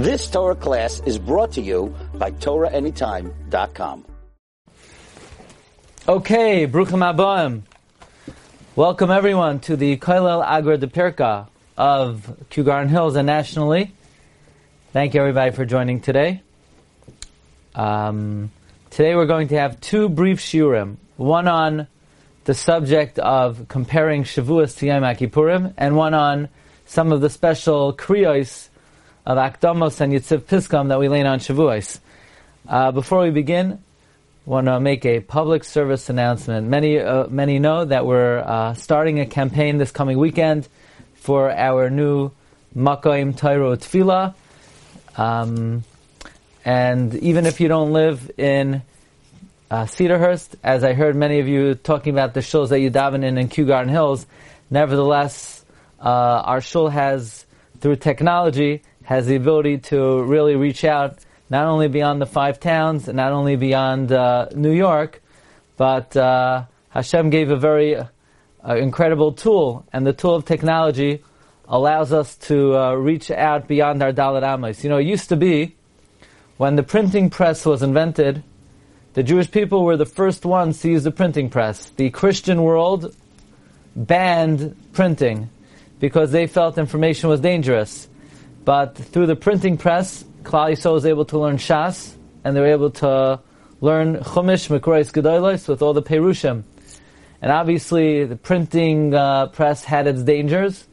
This Torah class is brought to you by TorahAnytime.com. Okay, Bruchim Abayim. Welcome everyone to the Koilel Agra de Pirka of Kew Garden Hills and nationally. Thank you everybody for joining today. Um, today we're going to have two brief shiurim. One on the subject of comparing Shavuos to Yom Kippurim, and one on some of the special kriyos of Akdamos and Yitziv Pisgam that we lean on Shavuos. Uh, before we begin, want to make a public service announcement. Many uh, many know that we're uh, starting a campaign this coming weekend for our new Makoim Tairo Tfila. Um, and even if you don't live in uh, Cedarhurst, as I heard many of you talking about the shows that you daven in in Kew Garden Hills, nevertheless, uh, our shul has, through technology, has the ability to really reach out not only beyond the five towns, and not only beyond uh, New York, but uh, Hashem gave a very uh, incredible tool, and the tool of technology allows us to uh, reach out beyond our Dalet Amos. You know, it used to be when the printing press was invented, the Jewish people were the first ones to use the printing press. The Christian world banned printing because they felt information was dangerous. But through the printing press, Klal Yisrael was able to learn Shas, and they were able to learn Chumash, Mekrois Gedolos with all the Perushim. And obviously, the printing uh, press had its dangers,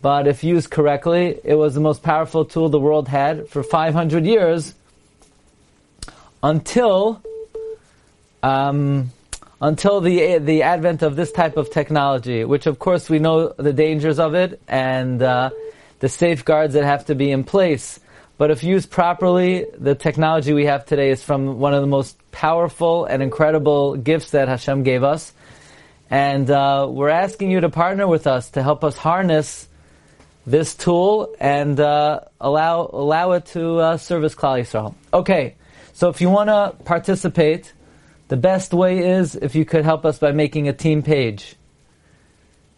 but if used correctly, it was the most powerful tool the world had for 500 years until um, until the the advent of this type of technology, which of course we know the dangers of it and uh, the safeguards that have to be in place. But if used properly, the technology we have today is from one of the most powerful and incredible gifts that Hashem gave us. And uh, we're asking you to partner with us to help us harness this tool and uh, allow allow it to uh, service Klal Yisrael. Okay, so if you want to participate, the best way is if you could help us by making a team page.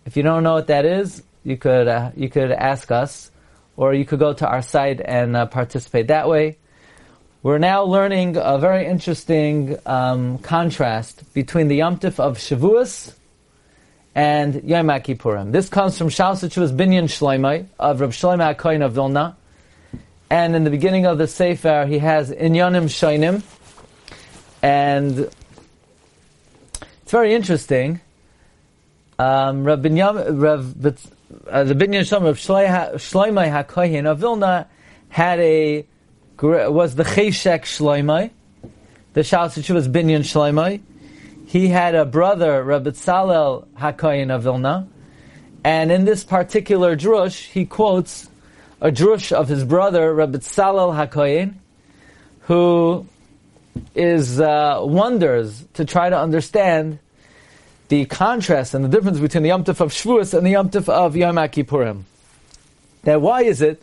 If you don't know what that is, you could uh, you could ask us, or you could go to our site and uh, participate that way. We're now learning a very interesting um, contrast between the Yom Tif of Shavuos and Yom Kippurim. This comes from Shalsachuvas Binyan Shloimei of Reb Shloimeh HaKoyin of Vilna. And in the beginning of the Sefer, he has Inyanim Shoinim. And it's very interesting. Um, Reb Binyam, Reb, uh, the Binyan Shloimeh of Shloimei HaKoyin of Vilna had a, was the Cheshek Shloimei. The Shalsachuvas Binyan Shloimei he had a brother, Rabbi Tzalel HaKoyin of Vilna, and in this particular drush, he quotes a drush of his brother, Rabbi Tzalel HaKoyin, who is uh, wonders to try to understand the contrast and the difference between the Yom of Shavuos and the Yom of Yom Kippurim. Now, why is it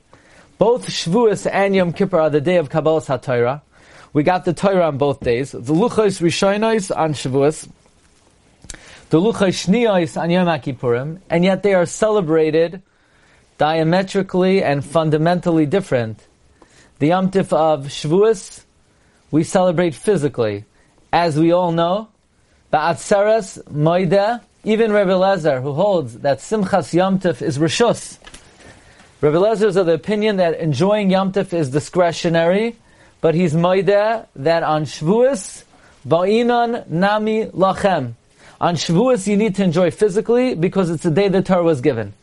both Shavuos and Yom Kippur are the day of Kabbalah HaTorah, we got the Torah on both days. The Luchos Rishonos on Shavuos, the Luchos Shniyos on Yom Kippurim, and yet they are celebrated diametrically and fundamentally different. The Yom of Shavuos, we celebrate physically. As we all know, Ba'atzeres Moide, even Rebbe Lezer, who holds that Simchas Yom is Rishus. Rebbe Lezer is of the opinion that enjoying Yom is discretionary, but he's moida that on Shavuos, ba'inan nami lachem. On Shavuos, you need to enjoy physically because it's the day the Torah was given.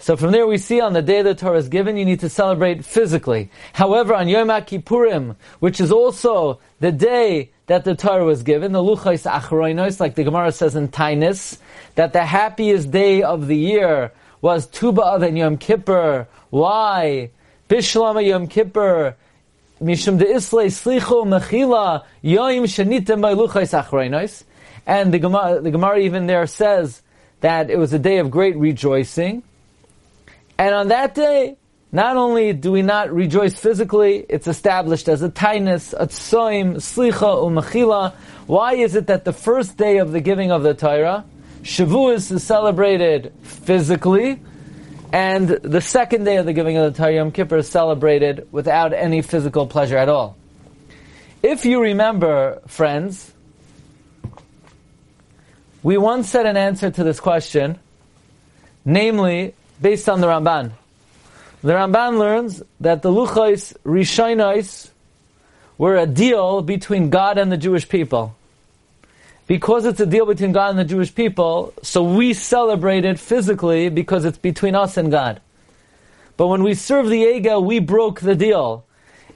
So from there we see on the day the Torah is given, you need to celebrate physically. However, on Yom Kippurim, which is also the day that the Torah was given, the Luchais Achroinos, like the Gemara says in Tainis, that the happiest day of the year was Tu B'Av and Yom Kippur. Why? Bishlama Yom Kippur, Mishum de Islay Slicho Mechila Yoim Shanitem Luchais Achreinos. And the Gemara, the Gemara even there says that it was a day of great rejoicing. And on that day, not only do we not rejoice physically, it's established as a tainus, a tsoim, slicha, umachila. Why is it that the first day of the giving of the Torah, Shavuos is celebrated physically, And the second day of the giving of the Torah Yom Kippur is celebrated without any physical pleasure at all. If you remember, friends, we once said an answer to this question, namely based on the Ramban. The Ramban learns that the Luchais Rishonais were a deal between God and the Jewish people. Because it's a deal between God and the Jewish people, so we celebrate it physically because it's between us and God. But when we serve the Egel, we broke the deal.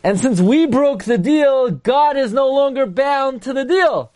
And since we broke the deal, God is no longer bound to the deal.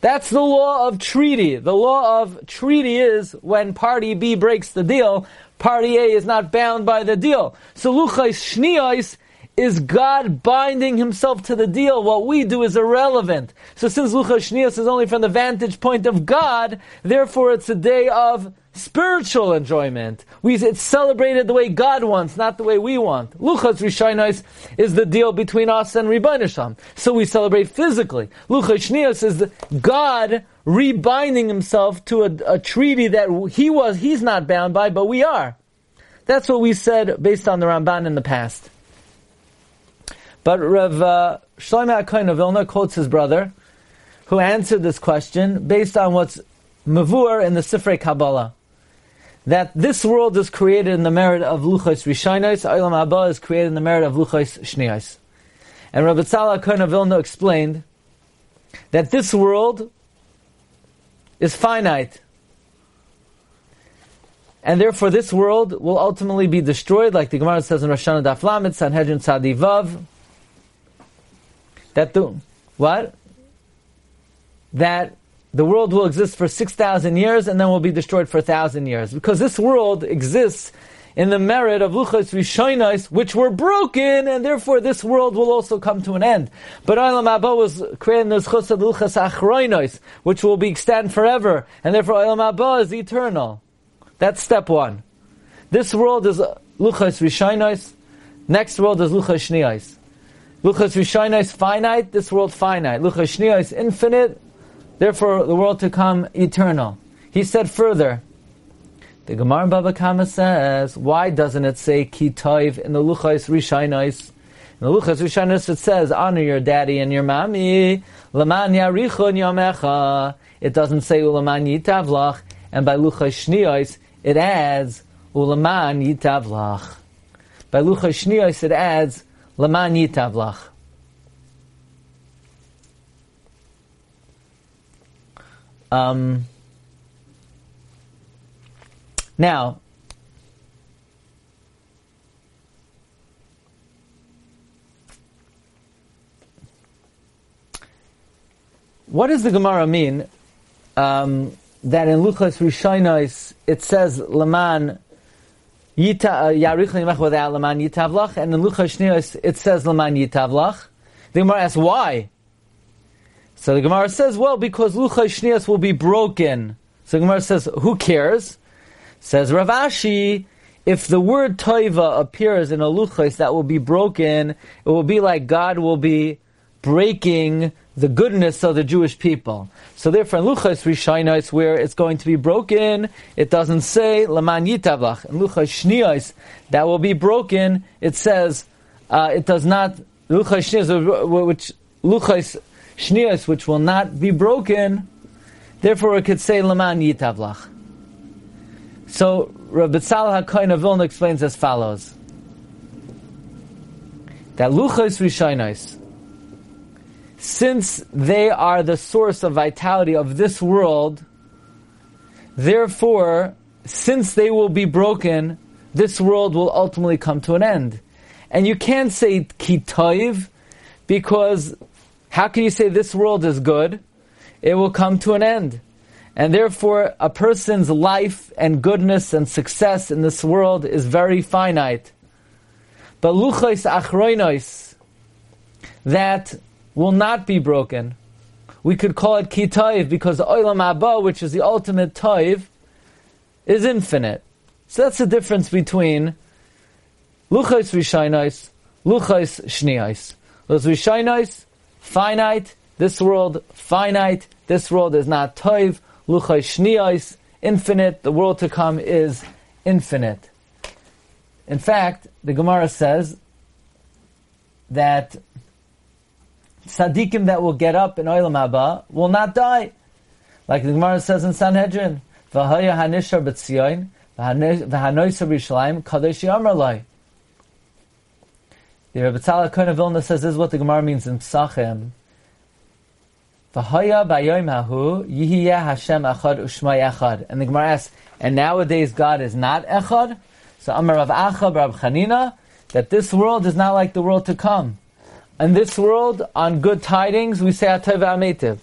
That's the law of treaty. The law of treaty is when party B breaks the deal, party A is not bound by the deal. So luchais shniyais is God binding himself to the deal. What we do is irrelevant. So since luchais shniyais is only from the vantage point of God, therefore it's a day of spiritual enjoyment. We, it's celebrated the way God wants, not the way we want. Luchas Rishainos is the deal between us and Rebbeinu So we celebrate physically. Luchas Shnios is God rebinding himself to a, a, treaty that he was, he's not bound by, but we are. That's what we said based on the Ramban in the past. But Rav uh, Shlomo of Vilna quotes his brother, who answered this question based on what's Mavur in the Sifrei Kabbalah that this world is created in the merit of Luchos Rishainos, Olam Haba is created in the merit of Luchos Shnios. And Rabbi Tzala Kohen Vilna explained that this world is finite. And therefore this world will ultimately be destroyed, like the Gemara says in Rosh Hashanah Daf Lamed, Sanhedrin Tzadi That the, what? That the world will exist for 6,000 years and then will be destroyed for 1,000 years. Because this world exists in the merit of Luchas Rishoinais, which were broken, and therefore this world will also come to an end. But Olam Haba was created in Chus of Luchas Achroinais, which will be extant forever, and therefore Olam Haba is eternal. That's step one. This world is Luchas Rishoinais, next world is Luchas Shniais. Luchas Rishoinais finite, this world finite. Luchas Shniais infinite, Therefore, the world to come eternal. He said further, the Gemara Baba Kama says, why doesn't it say Kitayv in the Luchais Rishainais? In the Luchais Rishainais it says, honor your daddy and your mommy, Laman Yarichon Yamecha. It doesn't say Ulaman Yitavlach, and by Luchais Shniais it adds Ulaman Yitavlach. By Luchais Shniais it adds Laman Yitavlach. Um, now, what does the Gemara mean um, that in Luchas Rishonais it says Laman Yita uh, Yarich without Laman Yitavlach, and in Luchas Shnios it says Laman Yitavlach? The Gemara asks why. So the Gemara says, well, because Lucha Shnias will be broken. So the Gemara says, who cares? Says Rav Ashi, if the word toiva appears in a luchas that will be broken, it will be like God will be breaking the goodness of the Jewish people. So therefore, in luchas rishainos, where it's going to be broken, it doesn't say laman yitavach. In luchas shnios, that will be broken, it says uh, it does not luchas shnios, which luchas shnias which will not be broken, therefore it could say Laman Yitavlach. So Rabbi Tzal HaKoin of Vilna explains as follows. That Luchas Rishainos, since they are the source of vitality of this world, therefore, since they will be broken, this world will ultimately come to an end. And you can't say kitoiv because how can you say this world is good? It will come to an end. And therefore, a person's life and goodness and success in this world is very finite. But luchos achroinos, that will not be broken. We could call it kitayv because oilam haba, which is the ultimate tayv, is infinite. So that's the difference between luchos rishainos, luchos shniais. Those rishainos finite, this world finite, this world is not toiv, luchai shniyos, infinite, the world to come is infinite. In fact, the Gemara says that tzaddikim that will get up in Olam Haba will not die. Like the Gemara says in Sanhedrin, V'haya hanishar b'tzion, v'hanoisa b'yishlayim, kadosh yamar lai. The Rebbe Tzala Kohen of Vilna says this is what the Gemara means in Psachim. V'haya b'ayom hahu, Hashem echad u'shmai echad. And the Gemara asks, and nowadays God is not echad? So Amar Rav Acha, Rav Chanina, that this world is not like the world to come. In this world, on good tidings, we say Atay V'Ametiv.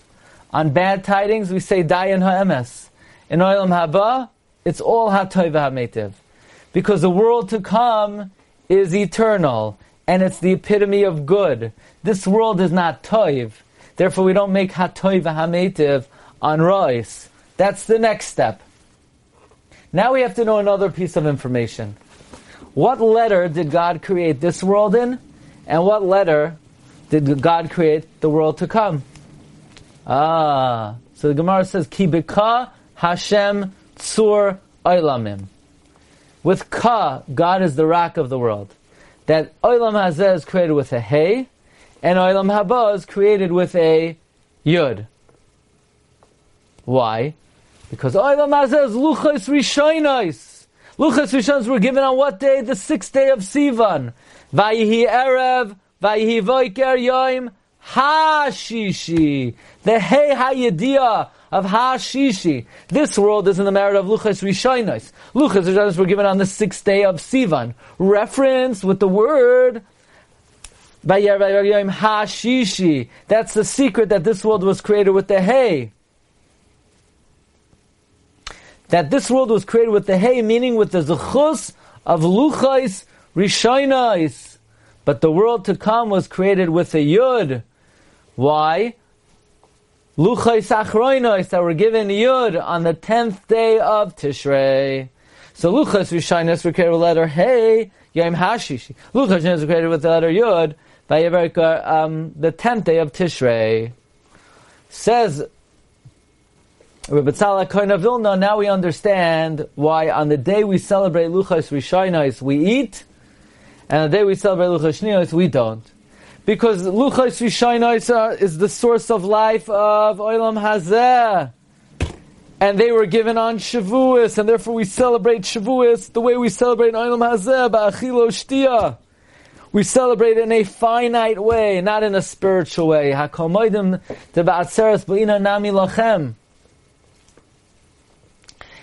On bad tidings, we say Dayan Ha'emes. In Olam Haba, it's all Hatay V'Ametiv. Because the world to come is eternal, and it's the epitome of good. This world is not Toiv. Therefore, we don't make Hatay V'Ametiv on Rois. That's the next step. Now we have to know another piece of information. What letter did God create this world in? And what letter did God create the world to come? Ah, so the Gemara says, Kibika Hashem Tzur Oilamim. With Ka, God is the rock of the world. That Oilam Hazeh is created with a Hey, and Oilam Haba is created with a Yud. Why? Because Oilam Hazeh is Luchas Rishoinais. Luchas Rishoinais were given on what day? The sixth day of Sivan. Vayihi Erev, Vayihi Voiker Yoim, Hashishi. The Hey Hayedia of Hashishi. This world is in the merit of Luchas Rishoinais. Luchas Rishoinais were given on the sixth day of Sivan. Reference with the word Hashishi. That's the secret that this world was created with the Hey that this world was created with the hey, meaning with the zechus of luchais rishonais. But the world to come was created with a yud. Why? Luchais achroinos that were given yud on the tenth day of Tishrei. So luchais rishonais were created with the letter hey, yom hashishi. Luchais was created with the letter yud by um, the tenth day of Tishrei. Says Rabbi Tzala Kohen Vilna, now we understand why on the day we celebrate Luchas Rishonais we eat, and the day we celebrate Luchas we don't. Because Luchas Rishonais is the source of life of Olam Hazeh. And they were given on Shavuos, and therefore we celebrate Shavuos the way we celebrate Olam Hazeh, Ba'achilo Shtia. We celebrate in a finite way, not in a spiritual way.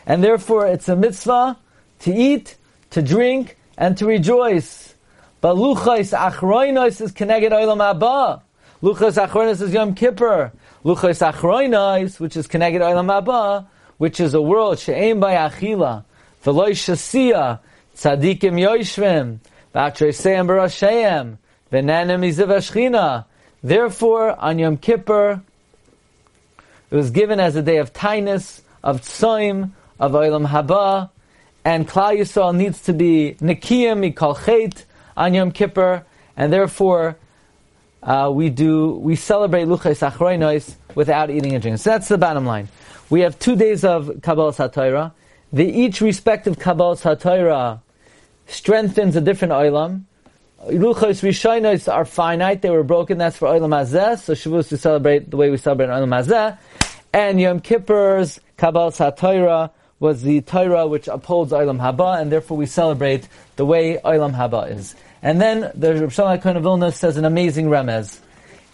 And therefore it's a mitzvah to eat, to drink, and to rejoice. But luchais achroinos is connected olam haba. Luchais achroinos is Yom Kippur. Luchais achroinos, which is connected olam haba, which is a world she'em by achila, v'loy shasiya, tzadikim yoishvim, v'atreseim barasheim, v'nanim izivashchina. Therefore, on Yom Kippur, it was given as a day of tightness, of tzoim, of Olam Haba, and Klal Yisrael needs to be Nikiyim Mikol Chet on Yom Kippur, and therefore uh, we do we celebrate Achroinos without eating and drinking. So that's the bottom line. We have two days of Kabbalah Satira. The each respective Kabbalah Satira strengthens a different Olam. Luchos Rishonos are finite; they were broken. That's for Olam Hazeh. So Shavuos we celebrate the way we celebrate Olam Hazeh, and Yom Kippur's Kabbalah Satira was the Torah which upholds Olam Haba, and therefore we celebrate the way Olam Haba is. And then the Rav Shalom Kohen of Vilna says an amazing remez.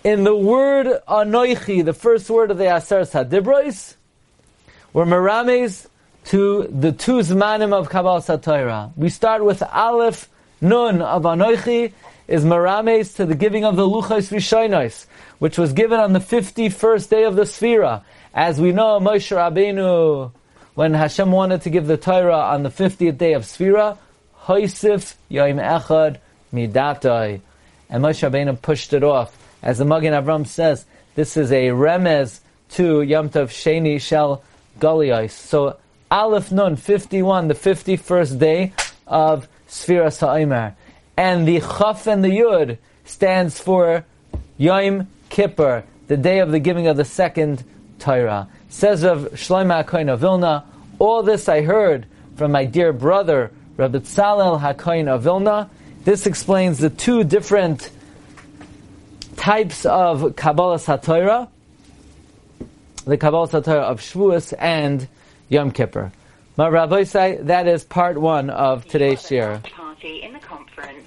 In the word Anoichi, the first word of the Aseres Hadibros, we're merames to the two zmanim of Kabbalah Satira. We start with Aleph Nun of Anoichi, is merames to the giving of the Luchos Rishonos, which was given on the 51st day of the Sphira. As we know, Moshe Rabbeinu when Hashem wanted to give the Torah on the 50th day of Sfira, Hoisif Yom Echad Midatai. And Moshe Rabbeinu pushed it off. As the Magen Avram says, this is a remez to Yom Tov Sheni Shel Galios. So Aleph Nun 51, the 51st day of Sfira Sa'imer. And the Chaf and the Yud stands for Yom Kippur, the day of the giving of the second Torah. Says of Shlomo HaKohen of Vilna, all this I heard from my dear brother, Rabbi Tzalel HaKoyin of Vilna. This explains the two different types of Kabbalah Satorah, the Kabbalah Satorah of Shavuos and Yom Kippur. Say that is part one of today's shir. Party in the conference.